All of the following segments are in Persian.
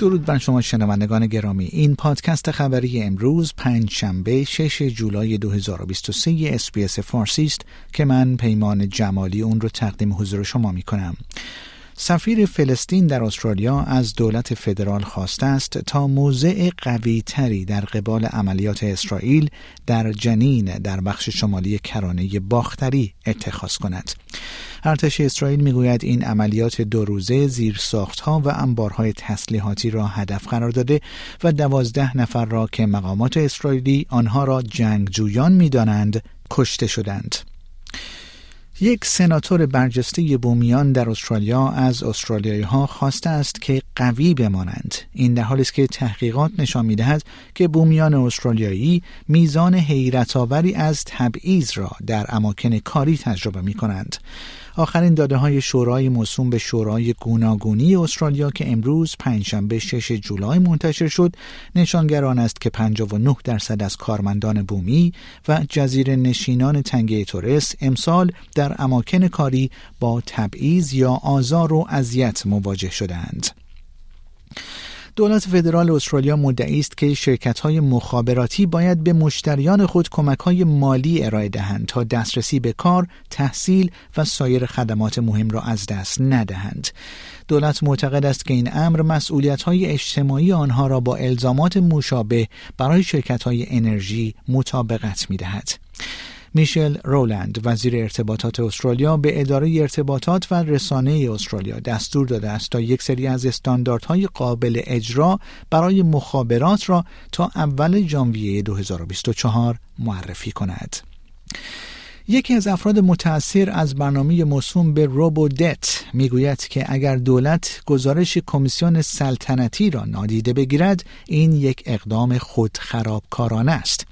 درود بر شما شنوندگان گرامی. این پادکست خبری امروز پنج شنبه 6 جولای 2023 SBS فارسی است که من پیمان جمالی اون رو تقدیم حضور شما می کنم سفیر فلسطین در استرالیا از دولت فدرال خواسته است تا موضع قوی تری در قبال عملیات اسرائیل در جنین در بخش شمالی کرانه باختری اتخاذ کند. ارتش اسرائیل می‌گوید این عملیات دو روزه زیر ساختها و انبارهای تسلیحاتی را هدف قرار داده و دوازده نفر را که مقامات اسرائیلی آنها را جنگجویان می‌دانند کشته شدند. یک سناتور برجسته بومیان در استرالیا از استرالیایی ها خواسته است که قوی بمانند. این در حالی است که تحقیقات نشان می‌دهد که بومیان استرالیایی میزان حیرت آوری از تبعیض را در اماکن کاری تجربه می کنند آخرین داده های شورای موسوم به شورای گوناگونی استرالیا که امروز پنجشنبه 6 جولای منتشر شد نشانگران است که 59 درصد از کارمندان بومی و جزیره نشینان تنگه تورس امسال در اماکن کاری با تبعیض یا آزار و اذیت مواجه شدند. دولت فدرال استرالیا مدعی است که شرکت های مخابراتی باید به مشتریان خود کمک های مالی ارائه دهند تا دسترسی به کار، تحصیل و سایر خدمات مهم را از دست ندهند. دولت معتقد است که این امر مسئولیت های اجتماعی آنها را با الزامات مشابه برای شرکت های انرژی مطابقت می دهد. میشل رولند وزیر ارتباطات استرالیا به اداره ارتباطات و رسانه استرالیا دستور داده است تا یک سری از استانداردهای قابل اجرا برای مخابرات را تا اول ژانویه 2024 معرفی کند. یکی از افراد متأثر از برنامه موسوم به روبودت می‌گوید که اگر دولت گزارش کمیسیون سلطنتی را نادیده بگیرد این یک اقدام خودخرابکارانه است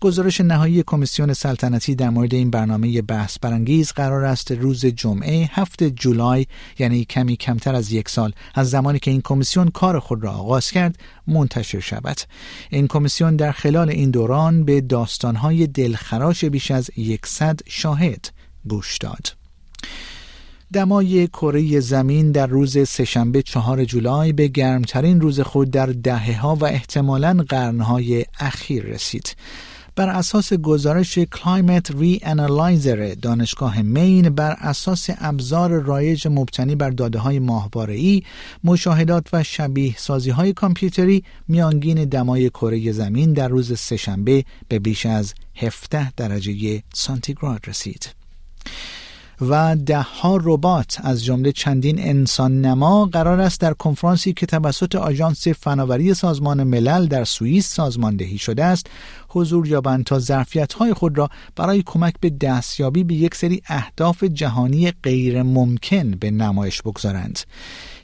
گزارش نهایی کمیسیون سلطنتی در مورد این برنامه بحث برانگیز قرار است روز جمعه هفت جولای یعنی کمی کمتر از یک سال از زمانی که این کمیسیون کار خود را آغاز کرد منتشر شود این کمیسیون در خلال این دوران به داستانهای دلخراش بیش از یکصد شاهد گوش داد دمای کره زمین در روز سهشنبه چهار جولای به گرمترین روز خود در دهه ها و احتمالاً قرنهای اخیر رسید. بر اساس گزارش Climate Reanalyzer دانشگاه مین بر اساس ابزار رایج مبتنی بر داده های ماهواره ای مشاهدات و شبیه سازی های کامپیوتری میانگین دمای کره زمین در روز سه‌شنبه به بیش از 17 درجه سانتیگراد رسید. و ده ها ربات از جمله چندین انسان نما قرار است در کنفرانسی که توسط آژانس فناوری سازمان ملل در سوئیس سازماندهی شده است حضور یابند تا ظرفیت های خود را برای کمک به دستیابی به یک سری اهداف جهانی غیر ممکن به نمایش بگذارند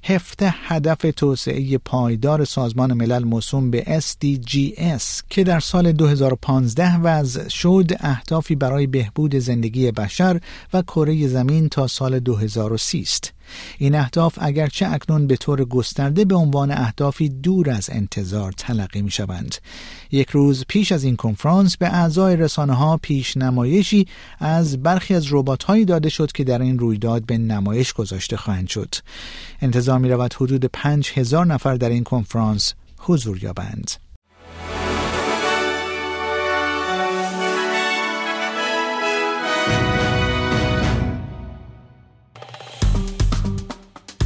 هفته هدف توسعه پایدار سازمان ملل موسوم به SDGs که در سال 2015 وضع شد اهدافی برای بهبود زندگی بشر و کره زمین تا سال 2030 است. این اهداف اگرچه اکنون به طور گسترده به عنوان اهدافی دور از انتظار تلقی می شوند. یک روز پیش از این کنفرانس به اعضای رسانه ها پیش نمایشی از برخی از ربات هایی داده شد که در این رویداد به نمایش گذاشته خواهند شد. انتظار می رود حدود پنج هزار نفر در این کنفرانس حضور یابند.